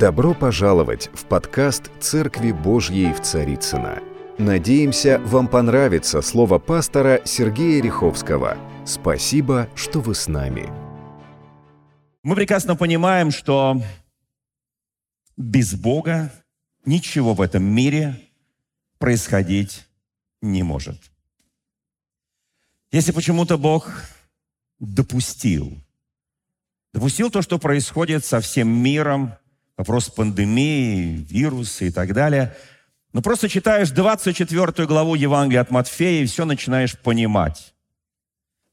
Добро пожаловать в подкаст «Церкви Божьей в Царицына. Надеемся, вам понравится слово пастора Сергея Риховского. Спасибо, что вы с нами. Мы прекрасно понимаем, что без Бога ничего в этом мире происходить не может. Если почему-то Бог допустил, допустил то, что происходит со всем миром, вопрос пандемии, вирусы и так далее. Но просто читаешь 24 главу Евангелия от Матфея и все начинаешь понимать.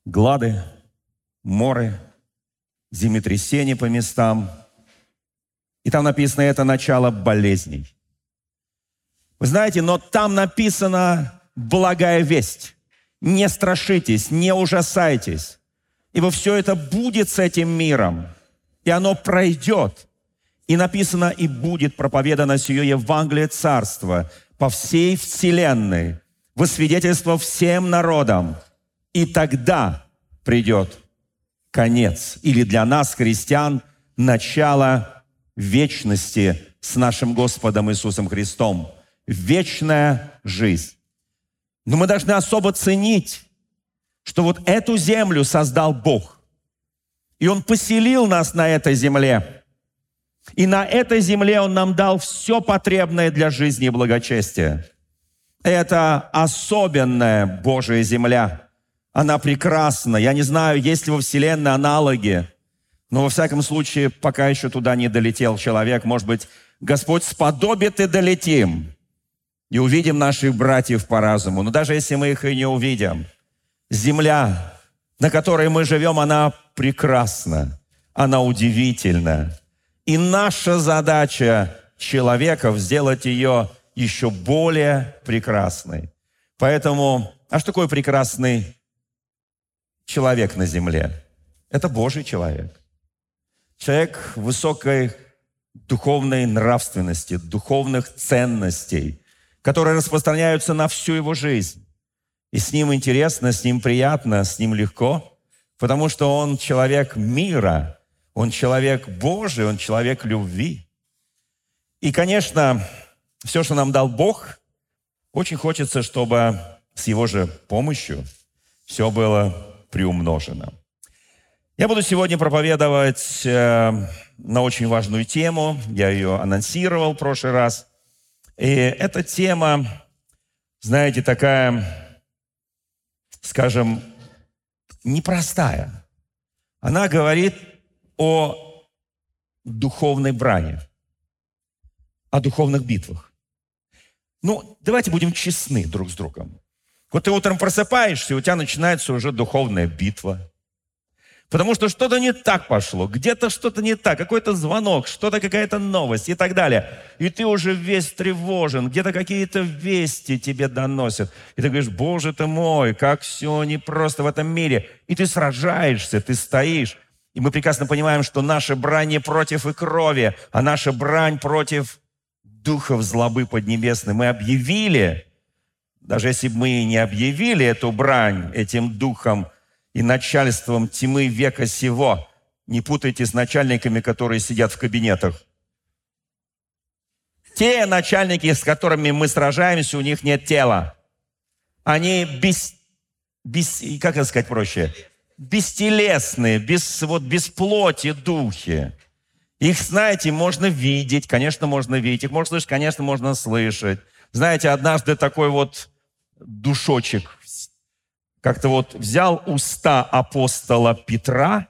Глады, моры, землетрясения по местам. И там написано, это начало болезней. Вы знаете, но там написана благая весть. Не страшитесь, не ужасайтесь, ибо все это будет с этим миром, и оно пройдет. И написано, и будет проповедано сие Евангелие Царства по всей вселенной, во свидетельство всем народам. И тогда придет конец, или для нас, христиан, начало вечности с нашим Господом Иисусом Христом. Вечная жизнь. Но мы должны особо ценить, что вот эту землю создал Бог. И Он поселил нас на этой земле. И на этой земле Он нам дал все потребное для жизни и благочестия. Это особенная Божья земля. Она прекрасна. Я не знаю, есть ли во Вселенной аналоги, но во всяком случае, пока еще туда не долетел человек, может быть, Господь сподобит и долетим и увидим наших братьев по разуму. Но даже если мы их и не увидим, земля, на которой мы живем, она прекрасна, она удивительна. И наша задача человеков сделать ее еще более прекрасной. Поэтому, а что такое прекрасный человек на земле? Это Божий человек. Человек высокой духовной нравственности, духовных ценностей – которые распространяются на всю его жизнь. И с ним интересно, с ним приятно, с ним легко, потому что он человек мира, он человек Божий, он человек любви. И, конечно, все, что нам дал Бог, очень хочется, чтобы с Его же помощью все было приумножено. Я буду сегодня проповедовать э, на очень важную тему. Я ее анонсировал в прошлый раз. И эта тема, знаете, такая, скажем, непростая. Она говорит о духовной бране, о духовных битвах. Ну, давайте будем честны друг с другом. Вот ты утром просыпаешься, и у тебя начинается уже духовная битва – Потому что что-то не так пошло, где-то что-то не так, какой-то звонок, что-то какая-то новость и так далее. И ты уже весь тревожен, где-то какие-то вести тебе доносят. И ты говоришь, Боже ты мой, как все непросто в этом мире. И ты сражаешься, ты стоишь. И мы прекрасно понимаем, что наша брань не против и крови, а наша брань против духов злобы поднебесной. Мы объявили, даже если бы мы не объявили эту брань этим духом, и начальством тьмы века сего. Не путайте с начальниками, которые сидят в кабинетах. Те начальники, с которыми мы сражаемся, у них нет тела. Они без, без как это сказать проще, бестелесные, без, вот, без плоти духи. Их, знаете, можно видеть, конечно, можно видеть. Их можно слышать, конечно, можно слышать. Знаете, однажды такой вот душочек как-то вот взял уста апостола Петра,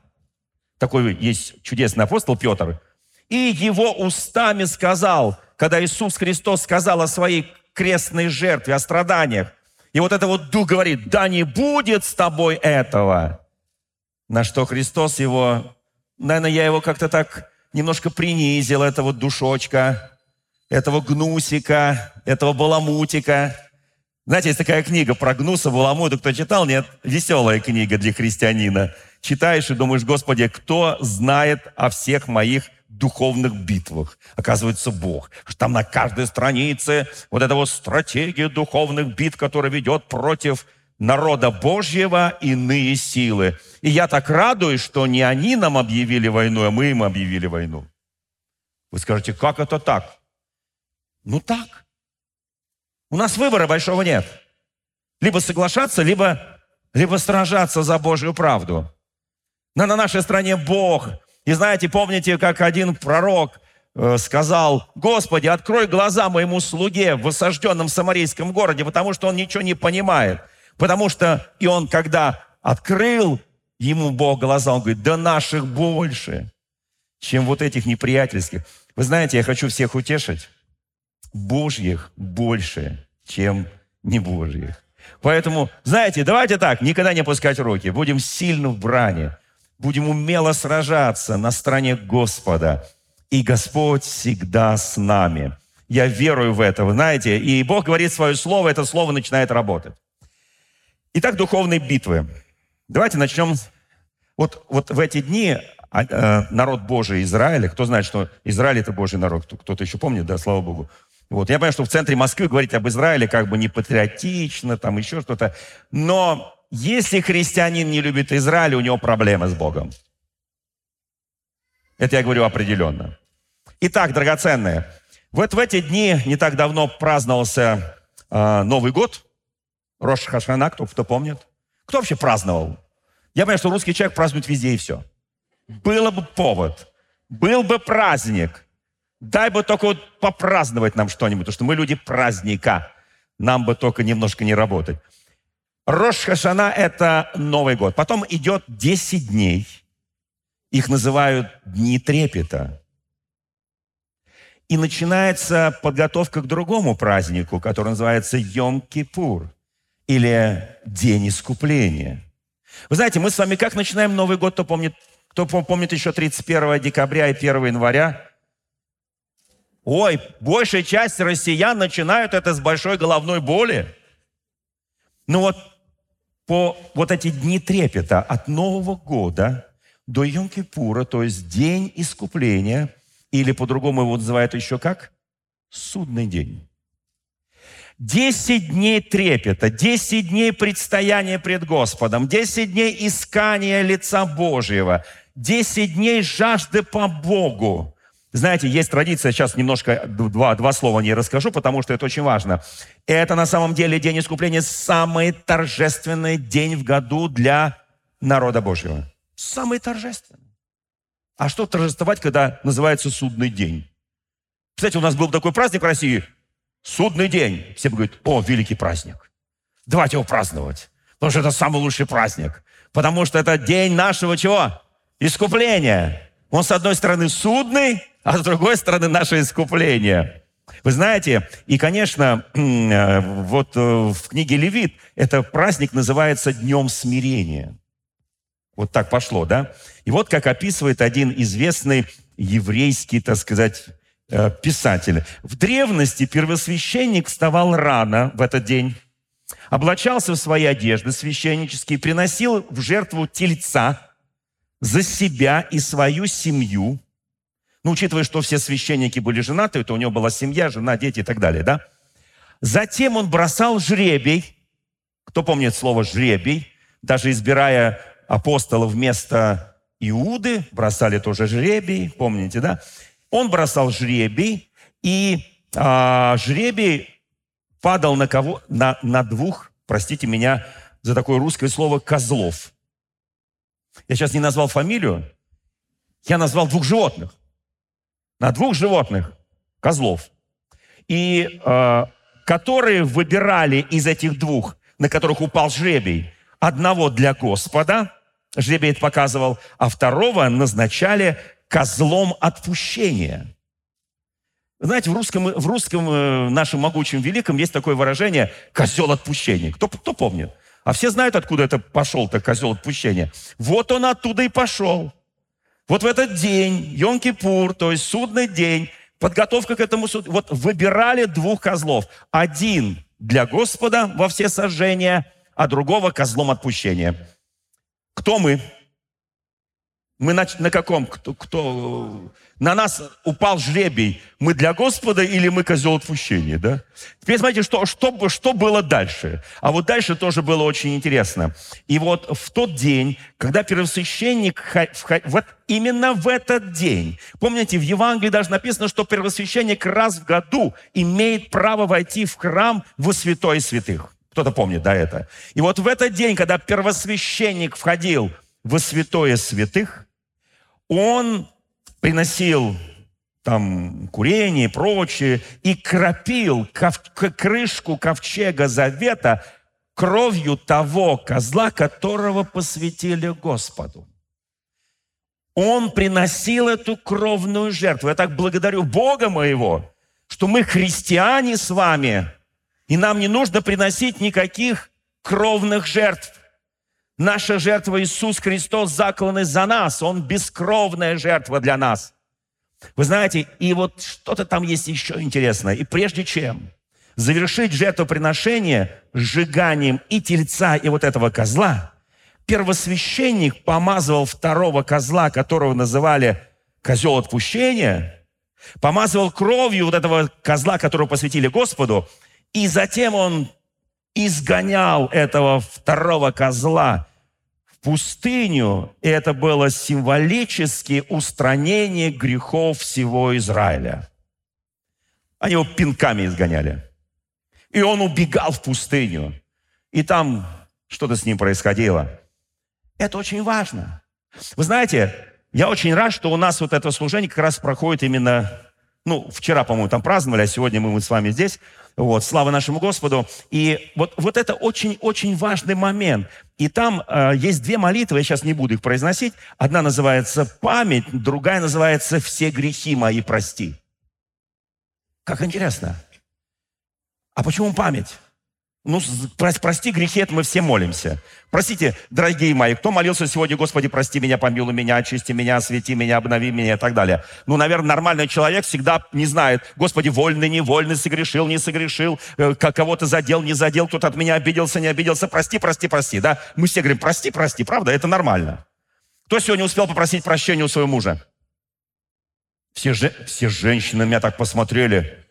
такой есть чудесный апостол Петр, и его устами сказал, когда Иисус Христос сказал о своей крестной жертве, о страданиях, и вот это вот Дух говорит, да не будет с тобой этого. На что Христос его, наверное, я его как-то так немножко принизил, этого душочка, этого гнусика, этого баламутика – знаете, есть такая книга про Гнуса, Баламута, кто читал? Нет, веселая книга для христианина. Читаешь и думаешь, Господи, кто знает о всех моих духовных битвах? Оказывается, Бог. Там на каждой странице вот эта вот стратегия духовных битв, которая ведет против народа Божьего иные силы. И я так радуюсь, что не они нам объявили войну, а мы им объявили войну. Вы скажете, как это так? Ну так. У нас выбора большого нет. Либо соглашаться, либо, либо сражаться за Божью правду. Но на нашей стране Бог. И знаете, помните, как один пророк э, сказал, Господи, открой глаза моему слуге в осажденном самарийском городе, потому что он ничего не понимает. Потому что и он, когда открыл ему Бог глаза, он говорит, да наших больше, чем вот этих неприятельских. Вы знаете, я хочу всех утешить. Божьих больше, чем не Божьих. Поэтому, знаете, давайте так, никогда не опускать руки. Будем сильны в брани. Будем умело сражаться на стороне Господа. И Господь всегда с нами. Я верую в это, вы знаете. И Бог говорит свое слово, это слово начинает работать. Итак, духовные битвы. Давайте начнем. Вот, вот в эти дни а, э, народ Божий Израиля, кто знает, что Израиль это Божий народ, кто-то еще помнит, да, слава Богу. Вот. Я понимаю, что в центре Москвы говорить об Израиле как бы не патриотично, там еще что-то. Но если христианин не любит Израиль, у него проблемы с Богом. Это я говорю определенно. Итак, драгоценные, вот в эти дни не так давно праздновался э, Новый год, Рош Хашана, кто, кто помнит? Кто вообще праздновал? Я понимаю, что русский человек празднует везде и все. Было бы повод, был бы праздник – Дай бы только вот попраздновать нам что-нибудь, потому что мы люди праздника. Нам бы только немножко не работать. Рош Хашана – это Новый год. Потом идет 10 дней. Их называют Дни трепета. И начинается подготовка к другому празднику, который называется Йом-Кипур или День искупления. Вы знаете, мы с вами как начинаем Новый год, кто помнит, кто помнит еще 31 декабря и 1 января? Ой, большая часть россиян начинают это с большой головной боли. Ну вот по вот эти дни трепета от Нового года до Йом-Кипура, то есть день искупления, или по-другому его называют еще как? Судный день. Десять дней трепета, десять дней предстояния пред Господом, десять дней искания лица Божьего, десять дней жажды по Богу. Знаете, есть традиция, сейчас немножко два, два слова не расскажу, потому что это очень важно. Это на самом деле День Искупления самый торжественный день в году для народа Божьего. Самый торжественный. А что торжествовать, когда называется судный день? Кстати, у нас был такой праздник в России, судный день. Все говорят, о, великий праздник. Давайте его праздновать. Потому что это самый лучший праздник. Потому что это день нашего чего? Искупления. Он, с одной стороны, судный, а с другой стороны наше искупление. Вы знаете, и, конечно, э, вот э, в книге Левит это праздник называется Днем смирения. Вот так пошло, да? И вот как описывает один известный еврейский, так сказать, писатель. В древности первосвященник вставал рано в этот день, облачался в свои одежды священнические, приносил в жертву тельца за себя и свою семью – ну, учитывая, что все священники были женаты, то у него была семья, жена, дети и так далее, да? Затем он бросал жребий. Кто помнит слово «жребий»? Даже избирая апостолов вместо Иуды, бросали тоже жребий, помните, да? Он бросал жребий, и а, жребий падал на кого? На, на двух, простите меня за такое русское слово, козлов. Я сейчас не назвал фамилию, я назвал двух животных на двух животных, козлов, и э, которые выбирали из этих двух, на которых упал жребий, одного для Господа, жребий это показывал, а второго назначали козлом отпущения. Знаете, в русском, в русском э, нашем могучем великом есть такое выражение «козел отпущения». Кто, кто помнит? А все знают, откуда это пошел-то козел отпущения. Вот он оттуда и пошел. Вот в этот день, Йом-Кипур, то есть судный день, подготовка к этому суду, вот выбирали двух козлов. Один для Господа во все сожжения, а другого козлом отпущения. Кто мы? Мы на, на каком? Кто, кто? На нас упал жребий. Мы для Господа или мы козел отпущения, да? Теперь смотрите, что, что, что было дальше. А вот дальше тоже было очень интересно. И вот в тот день, когда первосвященник, вот именно в этот день, помните, в Евангелии даже написано, что первосвященник раз в году имеет право войти в храм во святой святых. Кто-то помнит, да, это? И вот в этот день, когда первосвященник входил во святое святых, он приносил там курение и прочее, и кропил ков, крышку ковчега завета кровью того козла, которого посвятили Господу. Он приносил эту кровную жертву. Я так благодарю Бога моего, что мы христиане с вами, и нам не нужно приносить никаких кровных жертв. Наша жертва Иисус Христос закланный за нас. Он бескровная жертва для нас. Вы знаете, и вот что-то там есть еще интересное. И прежде чем завершить жертвоприношение сжиганием и тельца, и вот этого козла, первосвященник помазывал второго козла, которого называли козел отпущения, помазывал кровью вот этого козла, которого посвятили Господу, и затем он изгонял этого второго козла в пустыню. И это было символически устранение грехов всего Израиля. Они его пинками изгоняли. И он убегал в пустыню. И там что-то с ним происходило. Это очень важно. Вы знаете, я очень рад, что у нас вот это служение как раз проходит именно, ну, вчера, по-моему, там праздновали, а сегодня мы, мы с вами здесь. Вот, слава нашему Господу. И вот, вот это очень-очень важный момент. И там э, есть две молитвы, я сейчас не буду их произносить. Одна называется «Память», другая называется «Все грехи мои прости». Как интересно. А почему память? Ну, прости грехи, это мы все молимся. Простите, дорогие мои, кто молился сегодня, Господи, прости меня, помилуй меня, очисти меня, освети меня, обнови меня и так далее. Ну, наверное, нормальный человек всегда не знает, Господи, вольный, не вольный, согрешил, не согрешил, э, кого-то задел, не задел, кто-то от меня обиделся, не обиделся, прости, прости, прости, да? Мы все говорим, прости, прости, правда, это нормально. Кто сегодня успел попросить прощения у своего мужа? Все, же, все женщины на меня так посмотрели.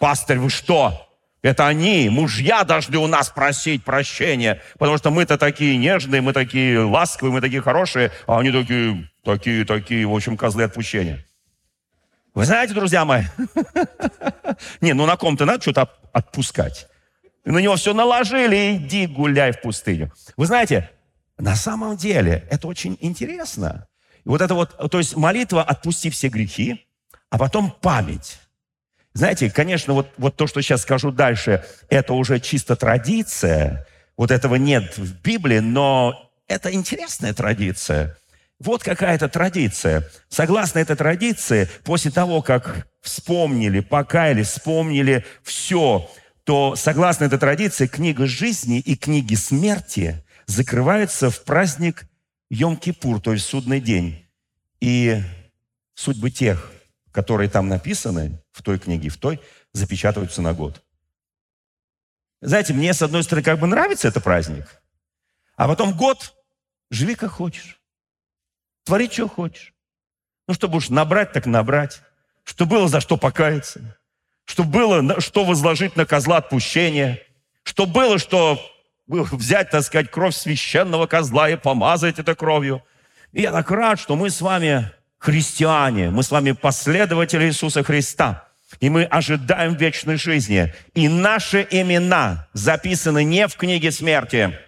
Пастырь, вы что? Это они, мужья, должны у нас просить прощения, потому что мы-то такие нежные, мы такие ласковые, мы такие хорошие, а они такие, такие, такие, в общем, козлы отпущения. Вы знаете, друзья мои, не, ну на ком-то надо что-то отпускать. На него все наложили, иди гуляй в пустыню. Вы знаете, на самом деле это очень интересно. Вот это вот, то есть молитва «отпусти все грехи», а потом память. Знаете, конечно, вот, вот то, что сейчас скажу дальше, это уже чисто традиция. Вот этого нет в Библии, но это интересная традиция. Вот какая-то традиция. Согласно этой традиции, после того, как вспомнили, покаялись, вспомнили все, то согласно этой традиции книга жизни и книги смерти закрываются в праздник Йом-Кипур, то есть судный день. И судьбы тех, которые там написаны, в той книге, в той, запечатываются на год. Знаете, мне, с одной стороны, как бы нравится этот праздник, а потом год живи как хочешь. Твори, что хочешь. Ну, чтобы уж набрать, так набрать. Что было за что покаяться. Что было, что возложить на козла отпущения. Что было, что взять, так сказать, кровь священного козла и помазать это кровью. И я так рад, что мы с вами христиане, мы с вами последователи Иисуса Христа, и мы ожидаем вечной жизни. И наши имена записаны не в книге смерти,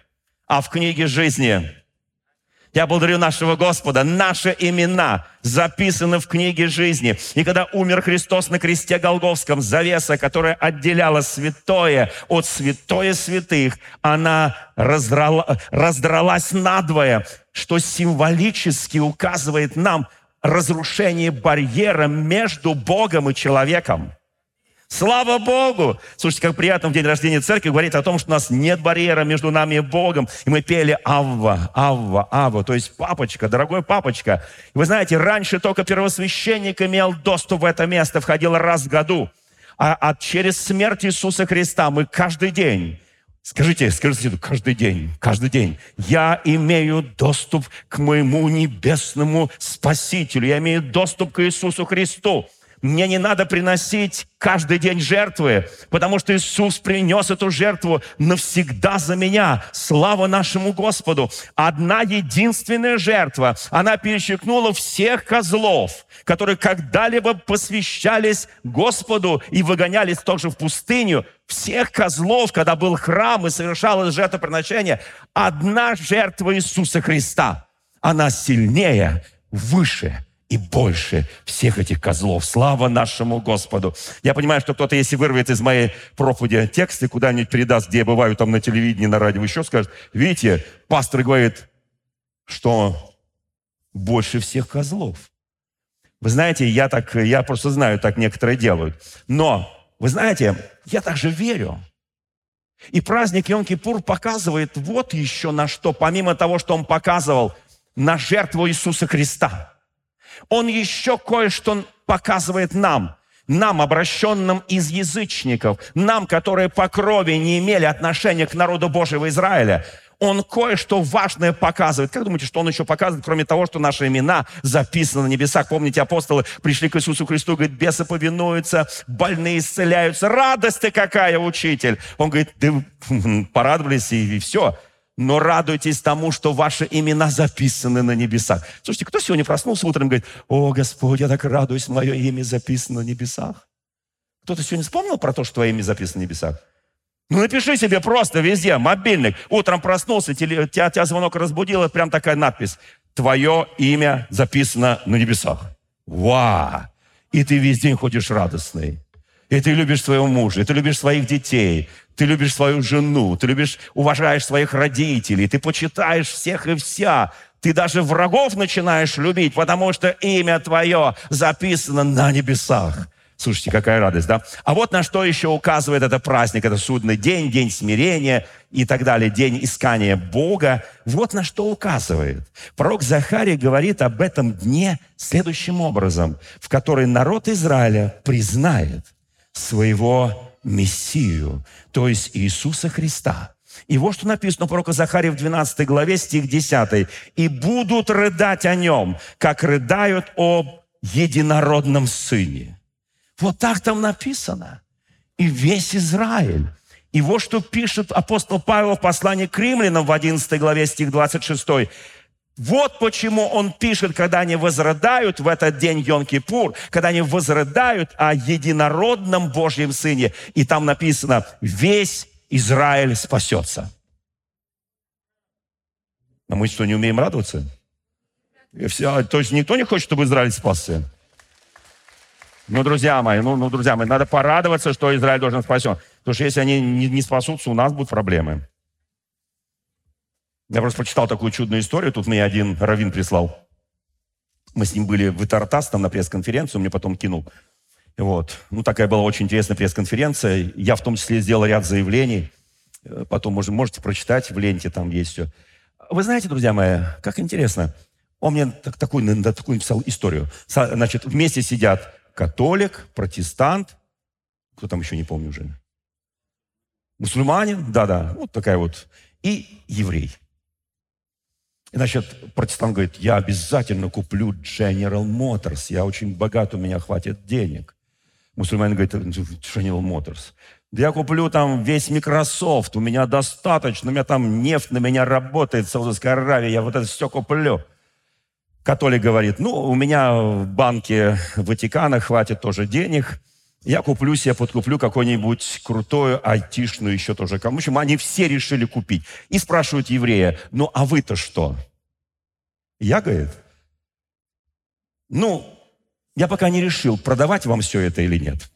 а в книге жизни. Я благодарю нашего Господа. Наши имена записаны в книге жизни. И когда умер Христос на кресте Голговском, завеса, которая отделяла святое от святое святых, она раздрала, раздралась надвое, что символически указывает нам разрушение барьера между Богом и человеком. Слава Богу! Слушайте, как приятно в день рождения церкви говорить о том, что у нас нет барьера между нами и Богом. И мы пели Авва, Авва, Авва, то есть папочка, дорогой папочка. И вы знаете, раньше только первосвященник имел доступ в это место, входил раз в году. А, а через смерть Иисуса Христа мы каждый день Скажите, скажите каждый день, каждый день. Я имею доступ к моему небесному Спасителю. Я имею доступ к Иисусу Христу. Мне не надо приносить каждый день жертвы, потому что Иисус принес эту жертву навсегда за меня. Слава нашему Господу. Одна единственная жертва, она перечеркнула всех козлов, которые когда-либо посвящались Господу и выгонялись тоже в пустыню. Всех козлов, когда был храм и совершалось жертвоприношение, одна жертва Иисуса Христа. Она сильнее, выше, и больше всех этих козлов. Слава нашему Господу. Я понимаю, что кто-то, если вырвет из моей проповеди тексты, куда-нибудь передаст, где я бываю, там на телевидении, на радио, еще скажет, видите, пастор говорит, что больше всех козлов. Вы знаете, я так, я просто знаю, так некоторые делают. Но, вы знаете, я также верю. И праздник Йом-Кипур показывает вот еще на что, помимо того, что он показывал, на жертву Иисуса Христа – он еще кое-что показывает нам, нам, обращенным из язычников, нам, которые по крови не имели отношения к народу Божьего Израиля, он кое-что важное показывает. Как думаете, что он еще показывает, кроме того, что наши имена записаны на небесах? Помните, апостолы пришли к Иисусу Христу, говорит, бесы повинуются, больные исцеляются. Радость ты какая, учитель! Он говорит, да порадовались и, и все но радуйтесь тому, что ваши имена записаны на небесах. Слушайте, кто сегодня проснулся утром и говорит, о, Господь, я так радуюсь, мое имя записано на небесах? Кто-то сегодня вспомнил про то, что твое имя записано на небесах? Ну, напиши себе просто везде, мобильник. Утром проснулся, тебя, тебя звонок разбудил, и прям такая надпись. Твое имя записано на небесах. Вау! И ты весь день ходишь радостный. И ты любишь своего мужа, и ты любишь своих детей, ты любишь свою жену, ты любишь, уважаешь своих родителей, ты почитаешь всех и вся. Ты даже врагов начинаешь любить, потому что имя твое записано на небесах. Слушайте, какая радость, да? А вот на что еще указывает этот праздник, это судный день, день смирения и так далее, день искания Бога. Вот на что указывает. Пророк Захарий говорит об этом дне следующим образом, в который народ Израиля признает своего Мессию, то есть Иисуса Христа. И вот что написано у пророка Захария в 12 главе, стих 10. «И будут рыдать о нем, как рыдают об единородном сыне». Вот так там написано. И весь Израиль. И вот что пишет апостол Павел в послании к римлянам в 11 главе, стих 26. Вот почему он пишет, когда они возрыдают в этот день Йом-Кипур, когда они возрыдают о единородном Божьем Сыне. И там написано, весь Израиль спасется. А мы что, не умеем радоваться? Все, то есть никто не хочет, чтобы Израиль спасся? Ну, друзья мои, ну, ну, друзья мои, надо порадоваться, что Израиль должен спасен. Потому что если они не, не спасутся, у нас будут проблемы. Я просто прочитал такую чудную историю. Тут мне один раввин прислал. Мы с ним были в Итартас, там на пресс-конференцию, мне потом кинул. Вот. Ну, такая была очень интересная пресс-конференция. Я в том числе сделал ряд заявлений. Э, потом может, можете прочитать в ленте, там есть все. Вы знаете, друзья мои, как интересно. Он мне так, такую, такую написал историю. Значит, вместе сидят католик, протестант, кто там еще не помню уже, мусульманин, да-да, вот такая вот, и еврей. И, значит, протестант говорит, я обязательно куплю General Motors, я очень богат, у меня хватит денег. Мусульманин говорит, General Motors. Да я куплю там весь Microsoft, у меня достаточно, у меня там нефть на меня работает, Саудовская Аравия, я вот это все куплю. Католик говорит, ну, у меня в банке Ватикана хватит тоже денег, я куплю себе, подкуплю какой-нибудь крутой айтишную еще тоже. В общем, они все решили купить. И спрашивают еврея, ну а вы-то что? Я, говорит, ну, я пока не решил, продавать вам все это или нет.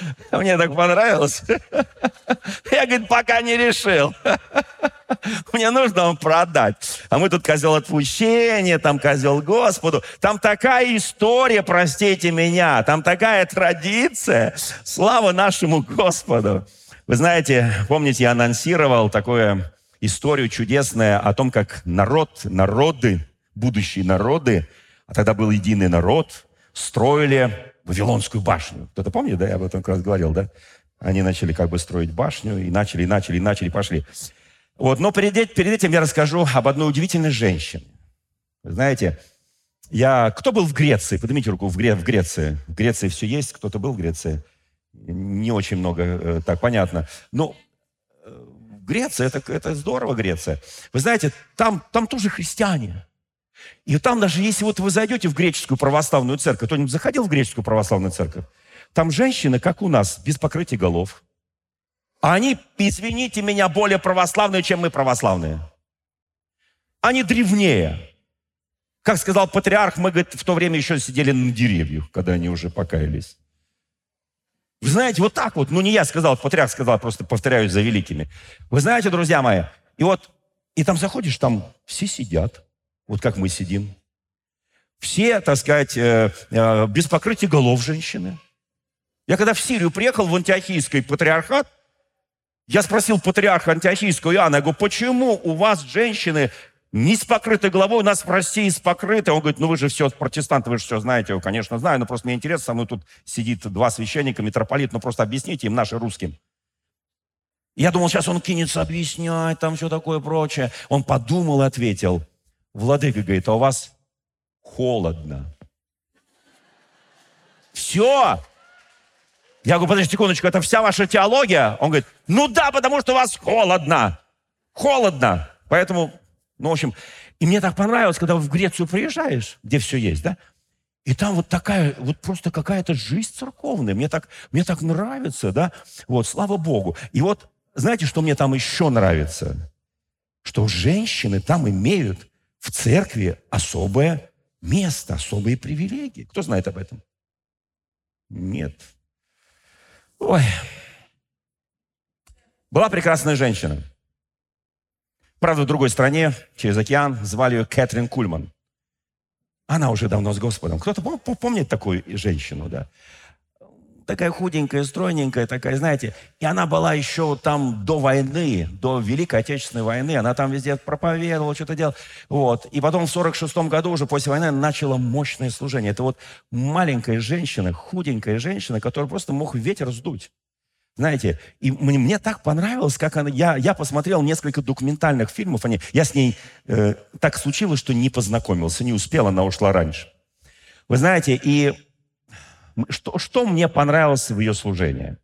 Мне так понравилось. Я, говорит, пока не решил. Мне нужно вам продать. А мы тут козел отпущения, там козел Господу. Там такая история, простите меня. Там такая традиция. Слава нашему Господу. Вы знаете, помните, я анонсировал такую историю чудесную о том, как народ, народы, будущие народы, а тогда был единый народ, строили Вавилонскую башню. Кто-то помнит, да, я об этом как раз говорил, да? Они начали как бы строить башню, и начали, и начали, и начали, пошли. Вот, но перед, перед этим я расскажу об одной удивительной женщине. Знаете, я... Кто был в Греции? Поднимите руку в, Гре... в Греции. В Греции все есть. Кто-то был в Греции? Не очень много, э, так понятно. Но э, Греция, это, это здорово, Греция. Вы знаете, там, там тоже христиане. И там даже если вот вы зайдете в греческую православную церковь, кто-нибудь заходил в греческую православную церковь? Там женщины, как у нас, без покрытия голов. А они, извините меня, более православные, чем мы православные. Они древнее. Как сказал патриарх, мы, говорит, в то время еще сидели на деревьях, когда они уже покаялись. Вы знаете, вот так вот, ну не я сказал, патриарх сказал, просто повторяюсь за великими. Вы знаете, друзья мои, и вот, и там заходишь, там все сидят, вот как мы сидим. Все, так сказать, э, э, без покрытия голов женщины. Я когда в Сирию приехал, в антиохийский патриархат, я спросил патриарха антиохийского Иоанна, я говорю, почему у вас женщины не с покрытой головой, у нас в России с покрытой. Он говорит, ну вы же все протестанты, вы же все знаете. Я конечно, знаю, но просто мне интересно, со мной тут сидит два священника, митрополит, ну просто объясните им, наши русским. Я думал, сейчас он кинется объяснять, там все такое прочее. Он подумал и ответил, Владыка говорит, а у вас холодно. Все. Я говорю, подожди секундочку, это вся ваша теология? Он говорит, ну да, потому что у вас холодно. Холодно. Поэтому ну, в общем, и мне так понравилось, когда в Грецию приезжаешь, где все есть, да, и там вот такая, вот просто какая-то жизнь церковная. Мне так, мне так нравится, да. Вот, слава Богу. И вот, знаете, что мне там еще нравится? Что женщины там имеют в церкви особое место, особые привилегии. Кто знает об этом? Нет. Ой. Была прекрасная женщина. Правда, в другой стране, через океан, звали ее Кэтрин Кульман. Она уже давно с Господом. Кто-то помнит такую женщину, да? Такая худенькая, стройненькая, такая, знаете. И она была еще там до войны, до Великой Отечественной войны. Она там везде проповедовала, что-то делала. Вот. И потом в 46 году, уже после войны, начала мощное служение. Это вот маленькая женщина, худенькая женщина, которая просто мог ветер сдуть. Знаете, и мне, мне так понравилось, как она... Я, я посмотрел несколько документальных фильмов. Они, я с ней... Э, так случилось, что не познакомился, не успел, она ушла раньше. Вы знаете, и что, что мне понравилось в ее служении?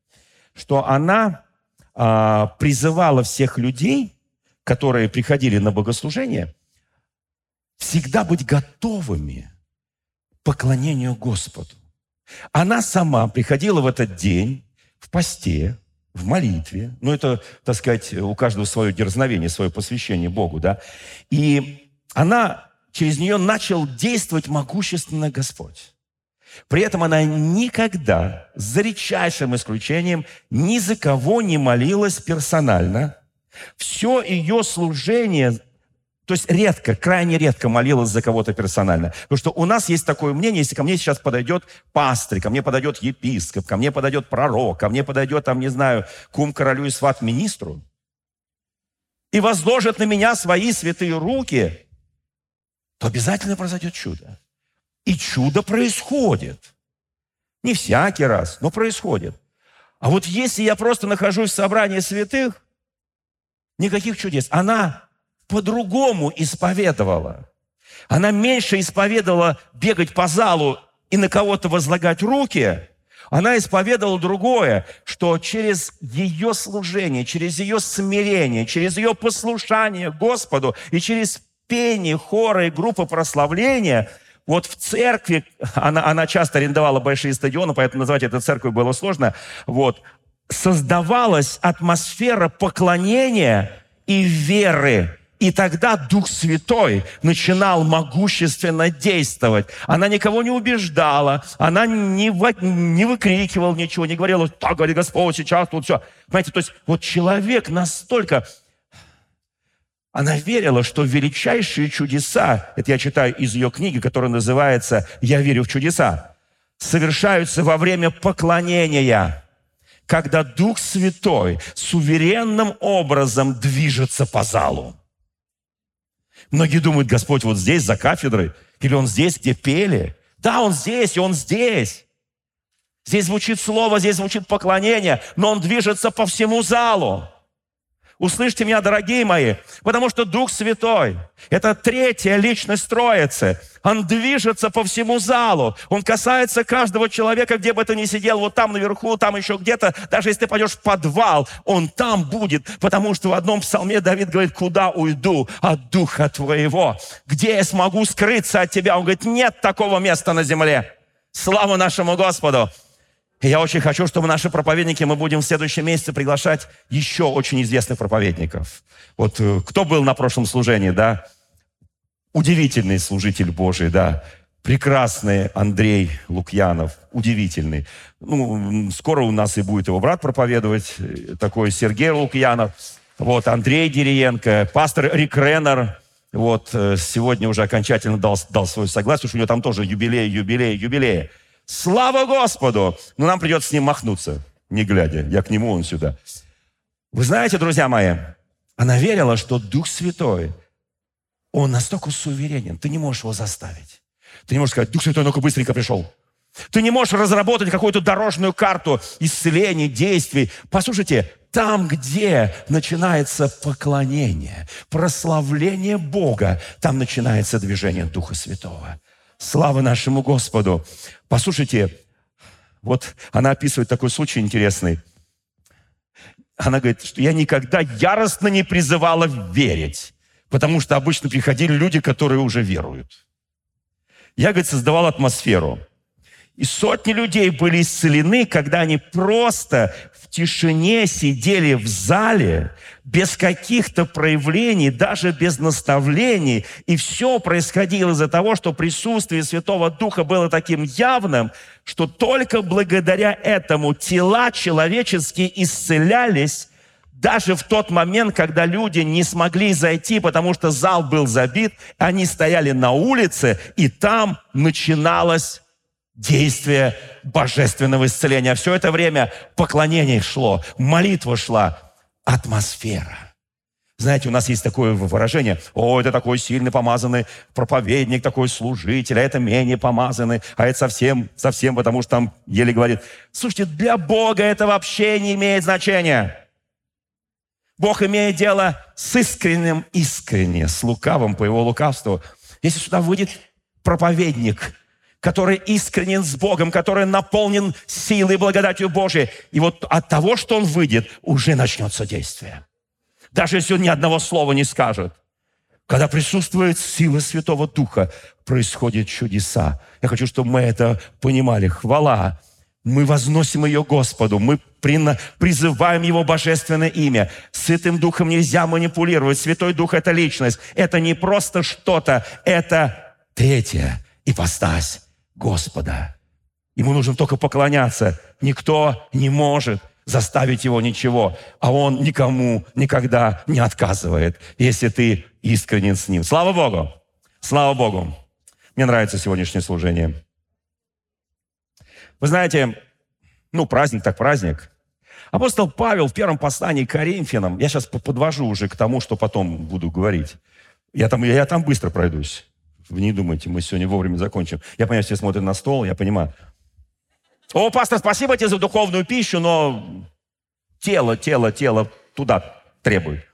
Что она э, призывала всех людей, которые приходили на богослужение, всегда быть готовыми к поклонению Господу. Она сама приходила в этот день в посте, в молитве. Ну, это, так сказать, у каждого свое дерзновение, свое посвящение Богу, да. И она, через нее начал действовать могущественно Господь. При этом она никогда, за редчайшим исключением, ни за кого не молилась персонально. Все ее служение то есть редко, крайне редко молилась за кого-то персонально. Потому что у нас есть такое мнение, если ко мне сейчас подойдет пастырь, ко мне подойдет епископ, ко мне подойдет пророк, ко мне подойдет, там, не знаю, кум королю и сват министру, и возложит на меня свои святые руки, то обязательно произойдет чудо. И чудо происходит. Не всякий раз, но происходит. А вот если я просто нахожусь в собрании святых, никаких чудес. Она по-другому исповедовала. Она меньше исповедовала бегать по залу и на кого-то возлагать руки. Она исповедовала другое, что через ее служение, через ее смирение, через ее послушание Господу и через пение, хоры и группы прославления – вот в церкви, она, она часто арендовала большие стадионы, поэтому назвать это церковью было сложно, вот, создавалась атмосфера поклонения и веры и тогда Дух Святой начинал могущественно действовать. Она никого не убеждала, она не, вы, не выкрикивала ничего, не говорила, так говорит Господь, сейчас тут все. Понимаете, то есть вот человек настолько... Она верила, что величайшие чудеса, это я читаю из ее книги, которая называется «Я верю в чудеса», совершаются во время поклонения когда Дух Святой суверенным образом движется по залу. Многие думают, Господь вот здесь, за кафедрой, или Он здесь, где пели. Да, Он здесь, и Он здесь. Здесь звучит слово, здесь звучит поклонение, но он движется по всему залу. Услышьте меня, дорогие мои, потому что Дух Святой – это третья личность Троицы. Он движется по всему залу. Он касается каждого человека, где бы ты ни сидел, вот там наверху, там еще где-то. Даже если ты пойдешь в подвал, он там будет, потому что в одном псалме Давид говорит, куда уйду от Духа Твоего? Где я смогу скрыться от Тебя? Он говорит, нет такого места на земле. Слава нашему Господу! И я очень хочу, чтобы наши проповедники, мы будем в следующем месяце приглашать еще очень известных проповедников. Вот э, кто был на прошлом служении, да? Удивительный служитель Божий, да? Прекрасный Андрей Лукьянов, удивительный. Ну, скоро у нас и будет его брат проповедовать, э, такой Сергей Лукьянов. Вот, Андрей Дериенко, пастор Рик Реннер, вот, э, сегодня уже окончательно дал, дал свое согласие, что у него там тоже юбилей, юбилей, юбилей. Слава Господу! Но нам придется с ним махнуться, не глядя. Я к нему, он сюда. Вы знаете, друзья мои, она верила, что Дух Святой, он настолько суверенен, ты не можешь его заставить. Ты не можешь сказать, Дух Святой, ну-ка быстренько пришел. Ты не можешь разработать какую-то дорожную карту исцелений, действий. Послушайте, там, где начинается поклонение, прославление Бога, там начинается движение Духа Святого. Слава нашему Господу. Послушайте, вот она описывает такой случай интересный. Она говорит, что я никогда яростно не призывала верить, потому что обычно приходили люди, которые уже веруют. Я, говорит, создавал атмосферу. И сотни людей были исцелены, когда они просто в тишине сидели в зале, без каких-то проявлений, даже без наставлений. И все происходило из-за того, что присутствие Святого Духа было таким явным, что только благодаря этому тела человеческие исцелялись, даже в тот момент, когда люди не смогли зайти, потому что зал был забит, они стояли на улице, и там начиналось действие божественного исцеления. Все это время поклонение шло, молитва шла, атмосфера. Знаете, у нас есть такое выражение, о, это такой сильный помазанный проповедник, такой служитель, а это менее помазанный, а это совсем, совсем, потому что там еле говорит. Слушайте, для Бога это вообще не имеет значения. Бог имеет дело с искренним искренне, с лукавым по его лукавству. Если сюда выйдет проповедник, который искренен с Богом, который наполнен силой и благодатью Божией. И вот от того, что он выйдет, уже начнется действие. Даже если он ни одного слова не скажет. Когда присутствует сила Святого Духа, происходят чудеса. Я хочу, чтобы мы это понимали. Хвала. Мы возносим ее Господу. Мы призываем Его божественное имя. Святым Духом нельзя манипулировать. Святой Дух – это личность. Это не просто что-то. Это третья ипостась Господа. Ему нужно только поклоняться. Никто не может заставить его ничего, а он никому никогда не отказывает, если ты искренен с ним. Слава Богу! Слава Богу! Мне нравится сегодняшнее служение. Вы знаете, ну, праздник так праздник. Апостол Павел в первом послании к Коринфянам, я сейчас подвожу уже к тому, что потом буду говорить. Я там, я там быстро пройдусь. Вы не думайте, мы сегодня вовремя закончим. Я понимаю, все смотрят на стол, я понимаю. О, пастор, спасибо тебе за духовную пищу, но тело, тело, тело туда требует.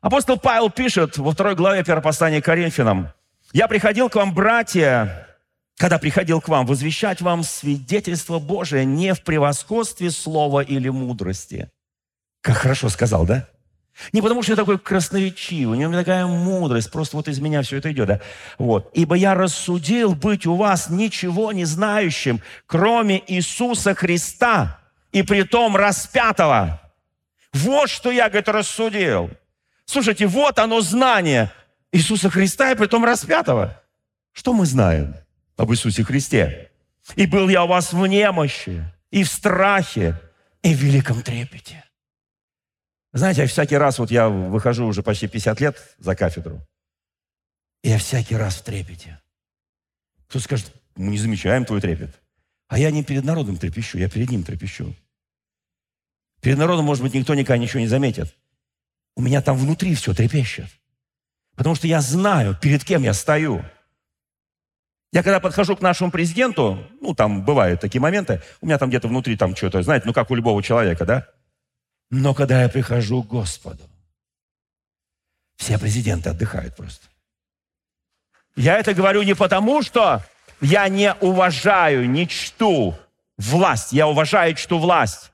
Апостол Павел пишет во второй главе первопослания Коринфянам. «Я приходил к вам, братья, когда приходил к вам, возвещать вам свидетельство Божие не в превосходстве слова или мудрости». Как хорошо сказал, да? Не потому, что я такой красноречивый, не такая мудрость, просто вот из меня все это идет. Да? Вот. «Ибо я рассудил быть у вас ничего не знающим, кроме Иисуса Христа, и притом распятого». Вот что я, говорит, рассудил. Слушайте, вот оно знание Иисуса Христа и притом распятого. Что мы знаем об Иисусе Христе? «И был я у вас в немощи, и в страхе, и в великом трепете». Знаете, всякий раз, вот я выхожу уже почти 50 лет за кафедру, и я всякий раз в трепете. Кто скажет, мы не замечаем твой трепет. А я не перед народом трепещу, я перед ним трепещу. Перед народом, может быть, никто никогда ничего не заметит. У меня там внутри все трепещет. Потому что я знаю, перед кем я стою. Я когда подхожу к нашему президенту, ну, там бывают такие моменты, у меня там где-то внутри там что-то, знаете, ну, как у любого человека, да? Но когда я прихожу к Господу, все президенты отдыхают просто. Я это говорю не потому, что я не уважаю, не чту власть. Я уважаю, чту власть.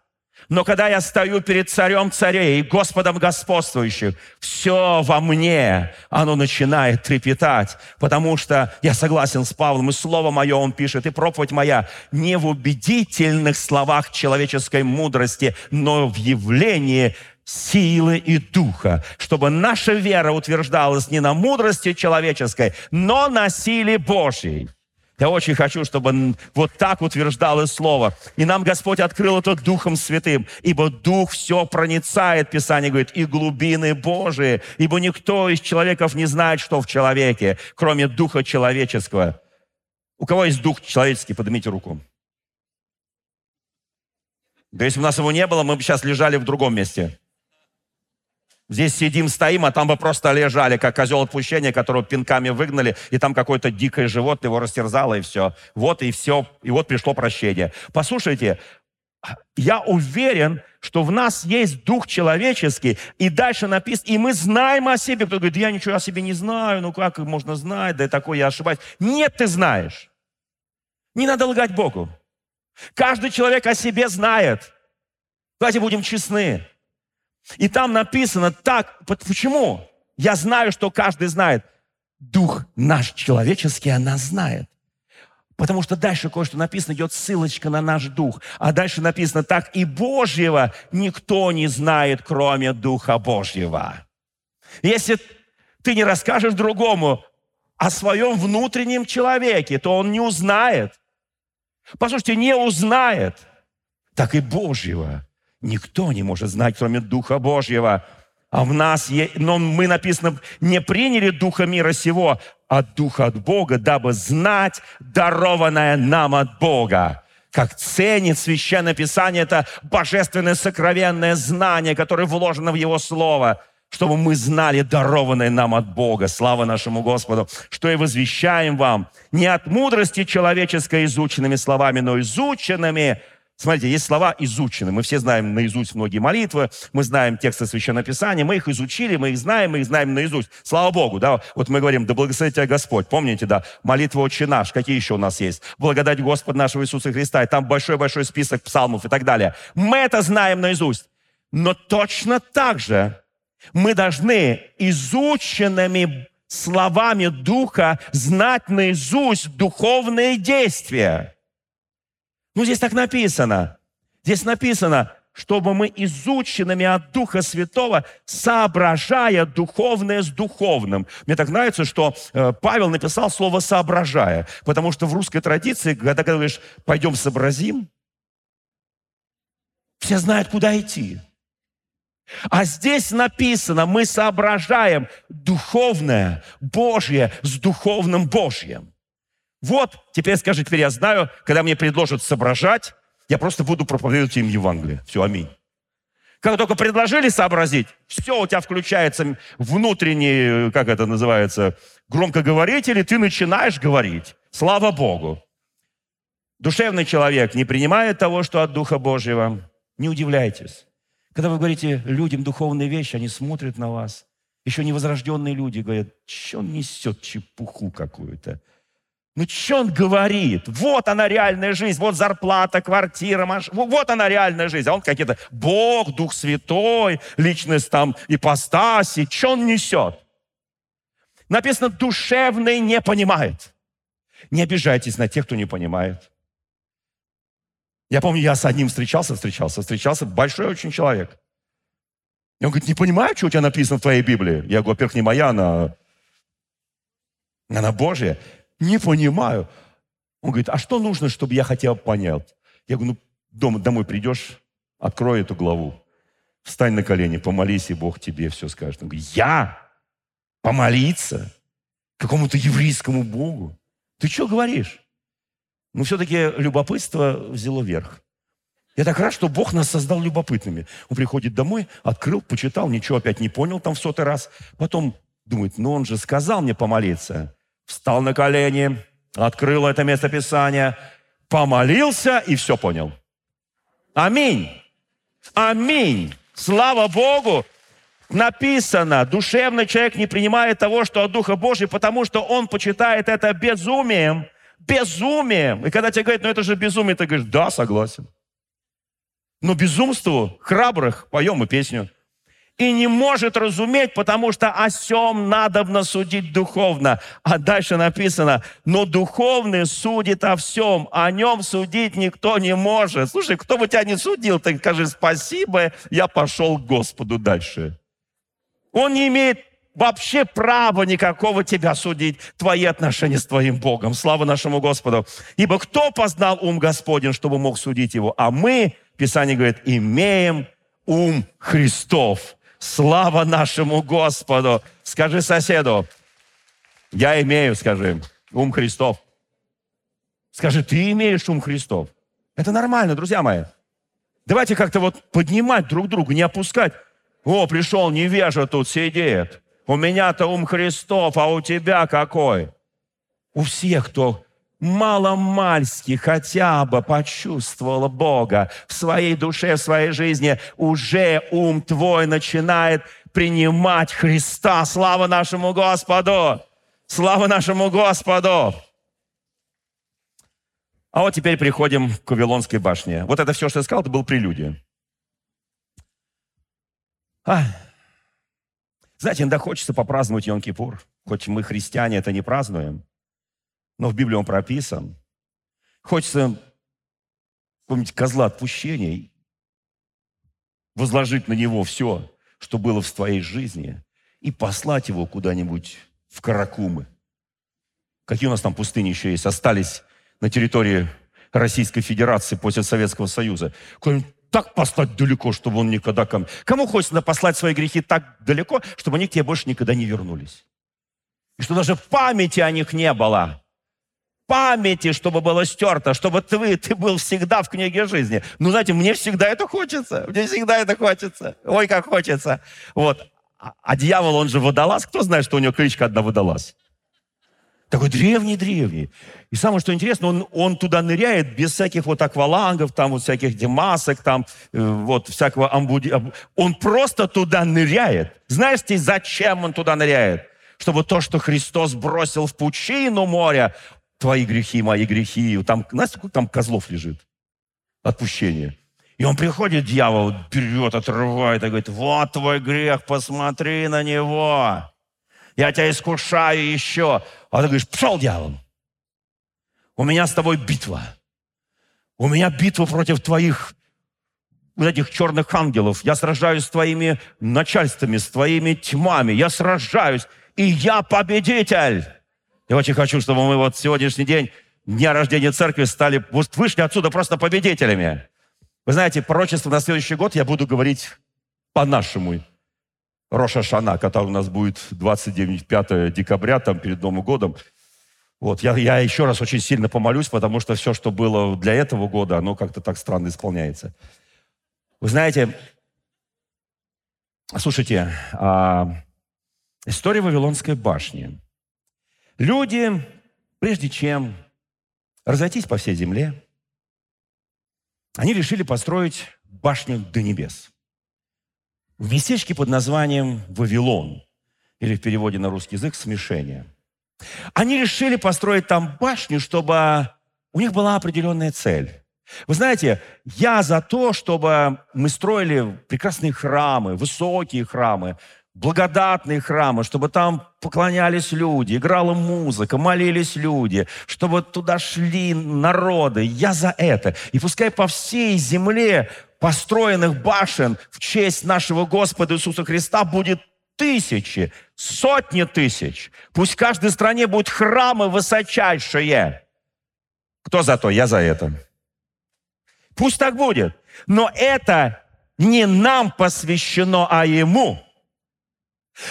Но когда я стою перед царем царей и Господом господствующих, все во мне, оно начинает трепетать, потому что я согласен с Павлом, и слово мое, он пишет, и проповедь моя не в убедительных словах человеческой мудрости, но в явлении силы и духа, чтобы наша вера утверждалась не на мудрости человеческой, но на силе Божьей. Я очень хочу, чтобы вот так утверждалось Слово. И нам Господь открыл это Духом Святым, ибо Дух все проницает, Писание говорит, и глубины Божии, ибо никто из человеков не знает, что в человеке, кроме Духа человеческого. У кого есть Дух человеческий, поднимите руку. Да если бы у нас его не было, мы бы сейчас лежали в другом месте. Здесь сидим, стоим, а там бы просто лежали, как козел отпущения, которого пинками выгнали, и там какое-то дикое животное его растерзало, и все. Вот и все, и вот пришло прощение. Послушайте, я уверен, что в нас есть дух человеческий, и дальше написано, и мы знаем о себе. Кто говорит, я ничего о себе не знаю, ну как можно знать, да такое я ошибаюсь. Нет, ты знаешь. Не надо лгать Богу. Каждый человек о себе знает. Давайте будем честны. И там написано так, почему? Я знаю, что каждый знает. Дух наш человеческий, она знает. Потому что дальше кое-что написано, идет ссылочка на наш дух. А дальше написано, так и Божьего никто не знает, кроме Духа Божьего. Если ты не расскажешь другому о своем внутреннем человеке, то он не узнает. Послушайте, не узнает. Так и Божьего никто не может знать, кроме Духа Божьего. А в нас, но мы, написано, не приняли Духа мира сего, а Духа от Бога, дабы знать дарованное нам от Бога. Как ценит Священное Писание, это божественное сокровенное знание, которое вложено в Его Слово, чтобы мы знали дарованное нам от Бога. Слава нашему Господу, что и возвещаем вам не от мудрости человеческой изученными словами, но изученными Смотрите, есть слова изучены. Мы все знаем наизусть многие молитвы, мы знаем тексты Священного Писания, мы их изучили, мы их знаем, мы их знаем наизусть. Слава Богу, да. Вот мы говорим, да благословит тебя Господь. Помните, да, молитва «Отче наш». Какие еще у нас есть? Благодать Господа нашего Иисуса Христа. И там большой-большой список псалмов и так далее. Мы это знаем наизусть. Но точно так же мы должны изученными словами Духа знать наизусть духовные действия. Ну, здесь так написано. Здесь написано, чтобы мы изученными от Духа Святого, соображая духовное с духовным. Мне так нравится, что э, Павел написал слово «соображая», потому что в русской традиции, когда говоришь «пойдем сообразим», все знают, куда идти. А здесь написано, мы соображаем духовное, Божье с духовным Божьим. Вот, теперь скажи, теперь я знаю, когда мне предложат соображать, я просто буду проповедовать им Евангелие. Все, аминь. Как только предложили сообразить, все, у тебя включается внутренний, как это называется, громкоговоритель, и ты начинаешь говорить. Слава Богу. Душевный человек не принимает того, что от Духа Божьего. Не удивляйтесь. Когда вы говорите людям духовные вещи, они смотрят на вас. Еще невозрожденные люди говорят, что он несет чепуху какую-то. Ну, что он говорит? Вот она реальная жизнь, вот зарплата, квартира, машина, вот она реальная жизнь. А он какие-то Бог, Дух Святой, личность там, ипостаси. Что он несет? Написано, душевный не понимает. Не обижайтесь на тех, кто не понимает. Я помню, я с одним встречался, встречался, встречался, большой очень человек. И он говорит, не понимаю, что у тебя написано в твоей Библии. Я говорю, во-первых, не моя, она, она Божья. Не понимаю. Он говорит, а что нужно, чтобы я хотел понять? Я говорю, ну, дома, домой придешь, открой эту главу, встань на колени, помолись, и Бог тебе все скажет. Он говорит, я? Помолиться? Какому-то еврейскому Богу? Ты что говоришь? Ну, все-таки любопытство взяло верх. Я так рад, что Бог нас создал любопытными. Он приходит домой, открыл, почитал, ничего опять не понял там в сотый раз. Потом думает, ну он же сказал мне помолиться встал на колени, открыл это место Писания, помолился и все понял. Аминь. Аминь. Слава Богу. Написано, душевный человек не принимает того, что от Духа Божьего, потому что он почитает это безумием. Безумием. И когда тебе говорят, ну это же безумие, ты говоришь, да, согласен. Но безумству храбрых поем мы песню – и не может разуметь, потому что о сем надо судить духовно. А дальше написано, но духовный судит о всем, о нем судить никто не может. Слушай, кто бы тебя не судил, ты скажи спасибо, я пошел к Господу дальше. Он не имеет вообще права никакого тебя судить, твои отношения с твоим Богом. Слава нашему Господу. Ибо кто познал ум Господень, чтобы мог судить его? А мы, Писание говорит, имеем ум Христов. Слава нашему Господу! Скажи соседу, я имею, скажи, ум Христов. Скажи, ты имеешь ум Христов. Это нормально, друзья мои. Давайте как-то вот поднимать друг друга, не опускать. О, пришел невежа тут сидит. У меня-то ум Христов, а у тебя какой? У всех, кто маломальски хотя бы почувствовала Бога в своей душе, в своей жизни, уже ум твой начинает принимать Христа. Слава нашему Господу! Слава нашему Господу! А вот теперь приходим к Вавилонской башне. Вот это все, что я сказал, это был прелюдия. А. Знаете, иногда хочется попраздновать Йом-Кипур. Хоть мы, христиане, это не празднуем но в Библии он прописан. Хочется помнить козла отпущения, возложить на него все, что было в твоей жизни, и послать его куда-нибудь в Каракумы. Какие у нас там пустыни еще есть? Остались на территории Российской Федерации после Советского Союза. Куда-нибудь так послать далеко, чтобы он никогда ко мне... Кому хочется послать свои грехи так далеко, чтобы они к тебе больше никогда не вернулись? И что даже памяти о них не было памяти, чтобы было стерто, чтобы ты, ты был всегда в книге жизни. Ну, знаете, мне всегда это хочется. Мне всегда это хочется. Ой, как хочется. Вот. А, а дьявол, он же водолаз. Кто знает, что у него кличка одна водолаз? Такой древний-древний. И самое, что интересно, он, он туда ныряет без всяких вот аквалангов, там вот всяких демасок, там э, вот всякого амбуди... Он просто туда ныряет. Знаете, зачем он туда ныряет? Чтобы то, что Христос бросил в пучину моря, твои грехи, мои грехи. Там, знаете, сколько там козлов лежит? Отпущение. И он приходит, дьявол, берет, отрывает и говорит, вот твой грех, посмотри на него. Я тебя искушаю еще. А ты говоришь, пшел, дьявол. У меня с тобой битва. У меня битва против твоих вот этих черных ангелов. Я сражаюсь с твоими начальствами, с твоими тьмами. Я сражаюсь, и я победитель. Я очень хочу, чтобы мы вот сегодняшний день, дня рождения церкви, стали, вышли отсюда просто победителями. Вы знаете, пророчество на следующий год я буду говорить по-нашему. Роша Шана, который у нас будет 29-5 декабря, там перед Новым годом. Вот, я, я еще раз очень сильно помолюсь, потому что все, что было для этого года, оно как-то так странно исполняется. Вы знаете, слушайте, а, история Вавилонской башни – Люди, прежде чем разойтись по всей земле, они решили построить башню до небес. В местечке под названием Вавилон, или в переводе на русский язык «смешение». Они решили построить там башню, чтобы у них была определенная цель. Вы знаете, я за то, чтобы мы строили прекрасные храмы, высокие храмы, благодатные храмы, чтобы там поклонялись люди, играла музыка, молились люди, чтобы туда шли народы. Я за это. И пускай по всей земле построенных башен в честь нашего Господа Иисуса Христа будет тысячи, сотни тысяч. Пусть в каждой стране будут храмы высочайшие. Кто за то? Я за это. Пусть так будет. Но это не нам посвящено, а Ему.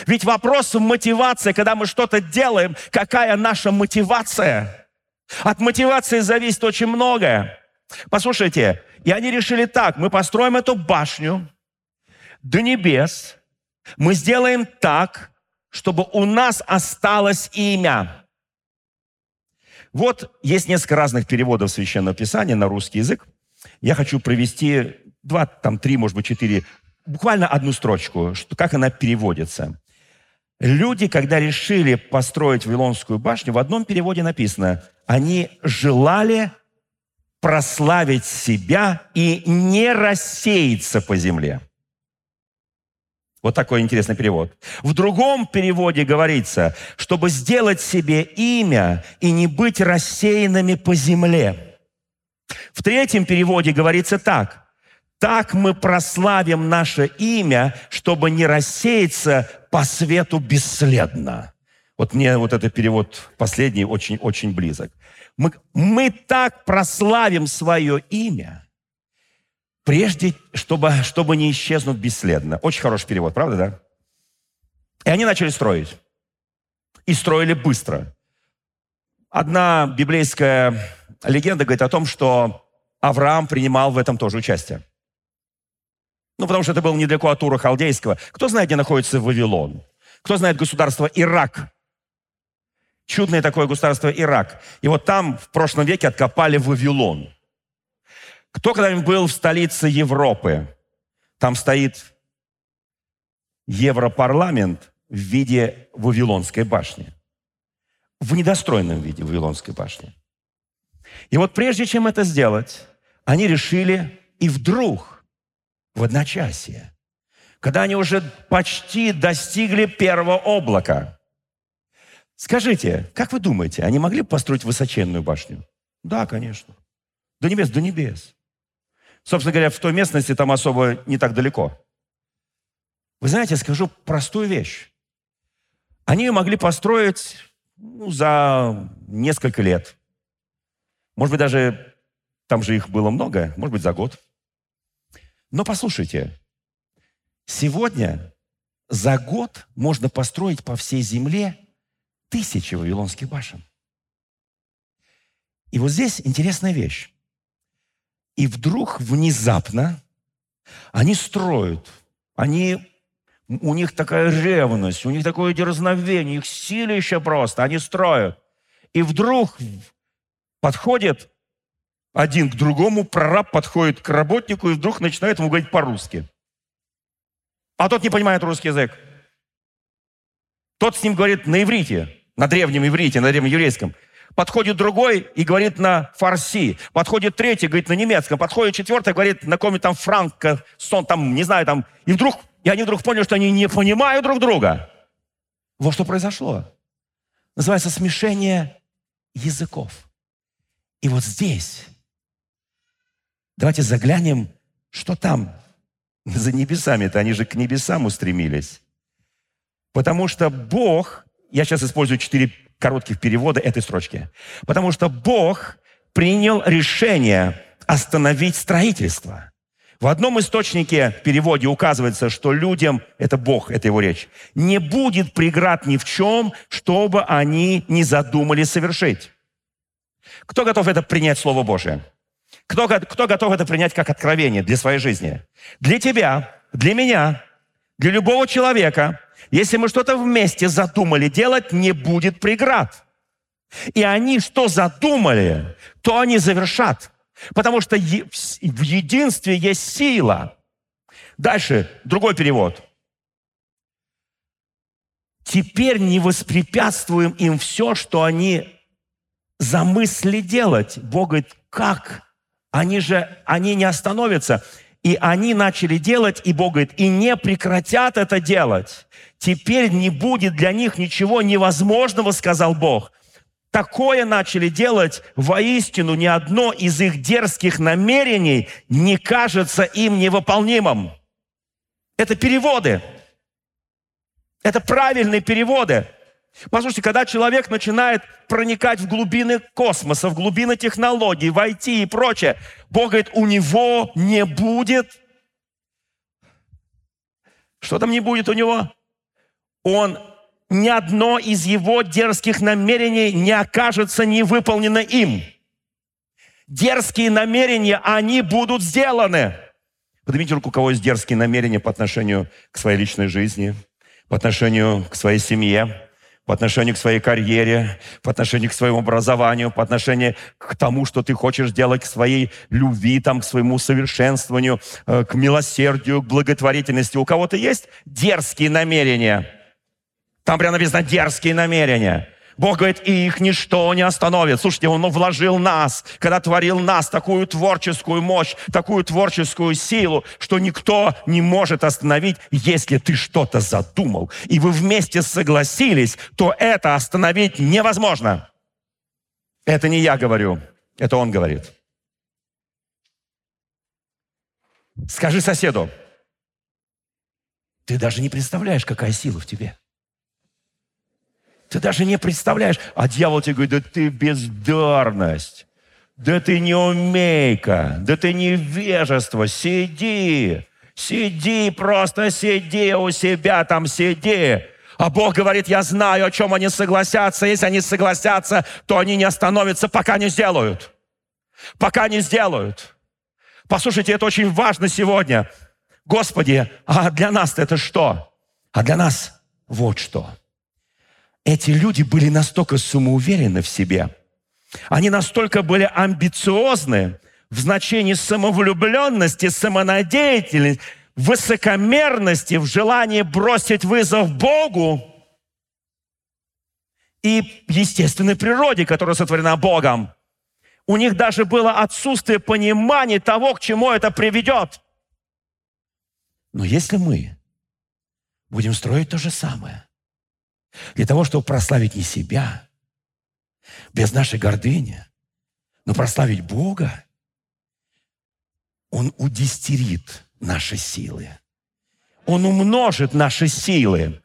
Ведь вопрос в мотивации, когда мы что-то делаем, какая наша мотивация? От мотивации зависит очень многое. Послушайте, и они решили так, мы построим эту башню до небес, мы сделаем так, чтобы у нас осталось имя. Вот есть несколько разных переводов Священного Писания на русский язык. Я хочу провести два, там, три, может быть, четыре, буквально одну строчку, как она переводится. Люди, когда решили построить Вавилонскую башню, в одном переводе написано, они желали прославить себя и не рассеяться по земле. Вот такой интересный перевод. В другом переводе говорится, чтобы сделать себе имя и не быть рассеянными по земле. В третьем переводе говорится так. Так мы прославим наше имя, чтобы не рассеяться по свету бесследно. Вот мне вот этот перевод последний очень-очень близок. Мы, мы так прославим свое имя, прежде, чтобы, чтобы не исчезнуть бесследно. Очень хороший перевод, правда, да? И они начали строить. И строили быстро. Одна библейская легенда говорит о том, что Авраам принимал в этом тоже участие. Ну, потому что это было недалеко от Ура Халдейского. Кто знает, где находится Вавилон? Кто знает государство Ирак? Чудное такое государство Ирак. И вот там в прошлом веке откопали Вавилон. Кто когда-нибудь был в столице Европы? Там стоит Европарламент в виде Вавилонской башни. В недостроенном виде Вавилонской башни. И вот прежде чем это сделать, они решили, и вдруг, в одночасье, когда они уже почти достигли первого облака – Скажите, как вы думаете, они могли построить высоченную башню? Да, конечно. До небес, до небес. Собственно говоря, в той местности там особо не так далеко. Вы знаете, скажу простую вещь. Они ее могли построить ну, за несколько лет. Может быть, даже там же их было много, может быть, за год. Но послушайте, сегодня за год можно построить по всей земле тысячи вавилонских башен. И вот здесь интересная вещь. И вдруг внезапно они строят, они, у них такая ревность, у них такое дерзновение, их силище просто, они строят. И вдруг подходит один к другому, прораб подходит к работнику и вдруг начинает ему говорить по-русски. А тот не понимает русский язык. Тот с ним говорит на иврите на древнем иврите, на древнем еврейском. Подходит другой и говорит на фарси. Подходит третий, говорит на немецком. Подходит четвертый, говорит на каком-нибудь там франко, сон, там, не знаю, там. И вдруг, и они вдруг поняли, что они не понимают друг друга. Вот что произошло. Называется смешение языков. И вот здесь давайте заглянем, что там за небесами-то. Они же к небесам устремились. Потому что Бог я сейчас использую четыре коротких перевода этой строчки. Потому что Бог принял решение остановить строительство. В одном источнике переводе указывается, что людям, это Бог, это его речь, не будет преград ни в чем, чтобы они не задумали совершить. Кто готов это принять Слово Божие? Кто, кто готов это принять как откровение для своей жизни? Для тебя, для меня, для любого человека, если мы что-то вместе задумали делать, не будет преград. И они что задумали, то они завершат. Потому что в единстве есть сила. Дальше, другой перевод. Теперь не воспрепятствуем им все, что они замысли делать. Бог говорит, как? Они же, они не остановятся. И они начали делать, и Бог говорит, и не прекратят это делать. Теперь не будет для них ничего невозможного, сказал Бог. Такое начали делать воистину ни одно из их дерзких намерений не кажется им невыполнимым. Это переводы. Это правильные переводы. Послушайте, когда человек начинает проникать в глубины космоса, в глубины технологий, в IT и прочее, Бог говорит, у него не будет. Что там не будет у него? Он ни одно из его дерзких намерений не окажется невыполнено им. Дерзкие намерения, они будут сделаны. Поднимите руку, у кого есть дерзкие намерения по отношению к своей личной жизни, по отношению к своей семье, по отношению к своей карьере, по отношению к своему образованию, по отношению к тому, что ты хочешь делать, к своей любви, там, к своему совершенствованию, э, к милосердию, к благотворительности. У кого-то есть дерзкие намерения? Там прямо написано «дерзкие намерения». Бог говорит, и их ничто не остановит. Слушайте, Он вложил нас, когда творил нас, такую творческую мощь, такую творческую силу, что никто не может остановить, если ты что-то задумал. И вы вместе согласились, то это остановить невозможно. Это не я говорю, это Он говорит. Скажи соседу, ты даже не представляешь, какая сила в тебе. Ты даже не представляешь. А дьявол тебе говорит, да ты бездарность. Да ты не умейка. Да ты невежество. Сиди. Сиди, просто сиди у себя там, сиди. А Бог говорит, я знаю, о чем они согласятся. Если они согласятся, то они не остановятся, пока не сделают. Пока не сделают. Послушайте, это очень важно сегодня. Господи, а для нас это что? А для нас вот что эти люди были настолько самоуверены в себе, они настолько были амбициозны в значении самовлюбленности, самонадеятельности, высокомерности, в желании бросить вызов Богу и естественной природе, которая сотворена Богом. У них даже было отсутствие понимания того, к чему это приведет. Но если мы будем строить то же самое – для того, чтобы прославить не себя, без нашей гордыни, но прославить Бога, Он удестерит наши силы. Он умножит наши силы.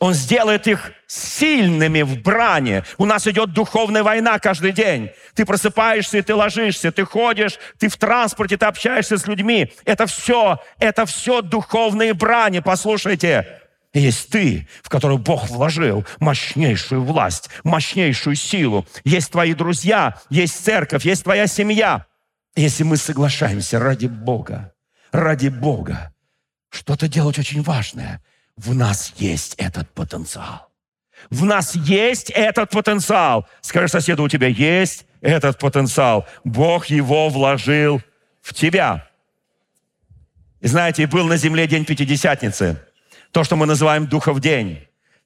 Он сделает их сильными в бране. У нас идет духовная война каждый день. Ты просыпаешься и ты ложишься, ты ходишь, ты в транспорте, ты общаешься с людьми. Это все, это все духовные брани, послушайте есть ты, в которую Бог вложил мощнейшую власть, мощнейшую силу. Есть твои друзья, есть церковь, есть твоя семья. Если мы соглашаемся ради Бога, ради Бога, что-то делать очень важное, в нас есть этот потенциал. В нас есть этот потенциал. Скажи соседу, у тебя есть этот потенциал. Бог его вложил в тебя. И знаете, был на земле день Пятидесятницы – то, что мы называем Духов день.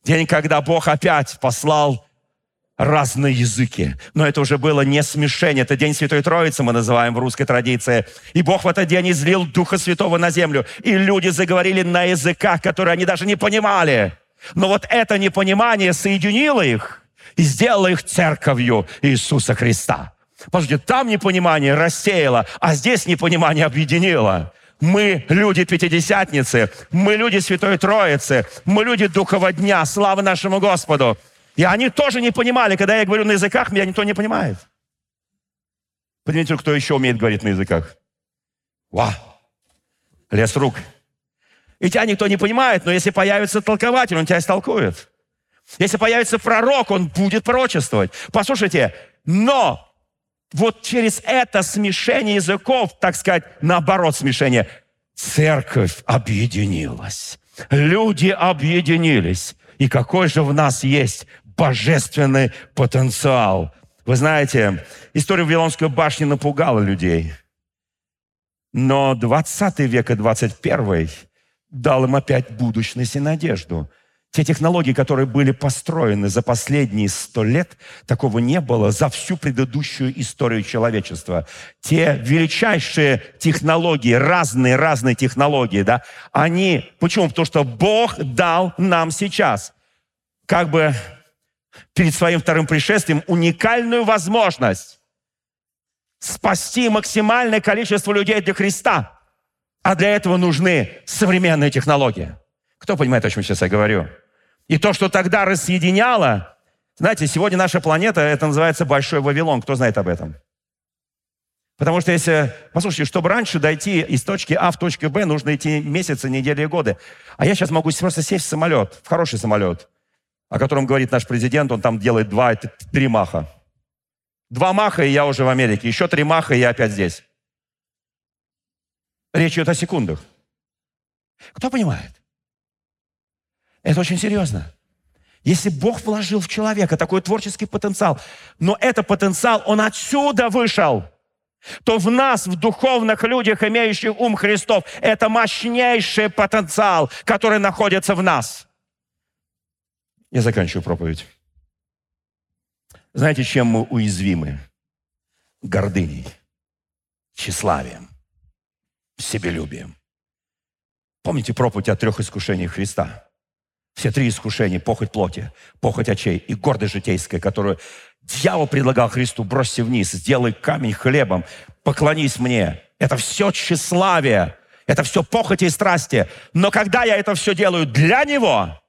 День, когда Бог опять послал разные языки. Но это уже было не смешение. Это День Святой Троицы, мы называем в русской традиции. И Бог в этот день излил Духа Святого на землю. И люди заговорили на языках, которые они даже не понимали. Но вот это непонимание соединило их и сделало их церковью Иисуса Христа. Послушайте, там непонимание рассеяло, а здесь непонимание объединило. Мы люди Пятидесятницы, мы люди Святой Троицы, мы люди Духового Дня, слава нашему Господу. И они тоже не понимали, когда я говорю на языках, меня никто не понимает. Поднимите, кто еще умеет говорить на языках. Ва! Лес рук. И тебя никто не понимает, но если появится толкователь, он тебя истолкует. Если появится пророк, он будет пророчествовать. Послушайте, но вот через это смешение языков, так сказать, наоборот смешение, церковь объединилась. Люди объединились. И какой же в нас есть божественный потенциал. Вы знаете, история Вавилонской башни напугала людей. Но 20 век и 21 дал им опять будущность и надежду – те технологии, которые были построены за последние сто лет, такого не было за всю предыдущую историю человечества. Те величайшие технологии, разные-разные технологии, да, они... Почему? Потому что Бог дал нам сейчас, как бы перед своим вторым пришествием, уникальную возможность спасти максимальное количество людей для Христа. А для этого нужны современные технологии. Кто понимает, о чем сейчас я говорю? И то, что тогда рассоединяло, знаете, сегодня наша планета, это называется Большой Вавилон. Кто знает об этом? Потому что если, послушайте, чтобы раньше дойти из точки А в точку Б, нужно идти месяцы, недели и годы. А я сейчас могу просто сесть в самолет, в хороший самолет, о котором говорит наш президент, он там делает два, три маха. Два маха, и я уже в Америке. Еще три маха, и я опять здесь. Речь идет о секундах. Кто понимает? Это очень серьезно. Если Бог вложил в человека такой творческий потенциал, но этот потенциал, он отсюда вышел, то в нас, в духовных людях, имеющих ум Христов, это мощнейший потенциал, который находится в нас. Я заканчиваю проповедь. Знаете, чем мы уязвимы? Гордыней, тщеславием, себелюбием. Помните проповедь о трех искушениях Христа? Все три искушения, похоть плоти, похоть очей и гордость житейская, которую дьявол предлагал Христу, бросьте вниз, сделай камень хлебом, поклонись мне. Это все тщеславие, это все похоти и страсти. Но когда я это все делаю для Него,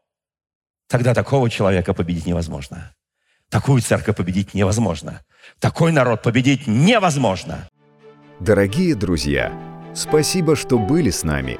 тогда такого человека победить невозможно. Такую церковь победить невозможно. Такой народ победить невозможно. Дорогие друзья, спасибо, что были с нами.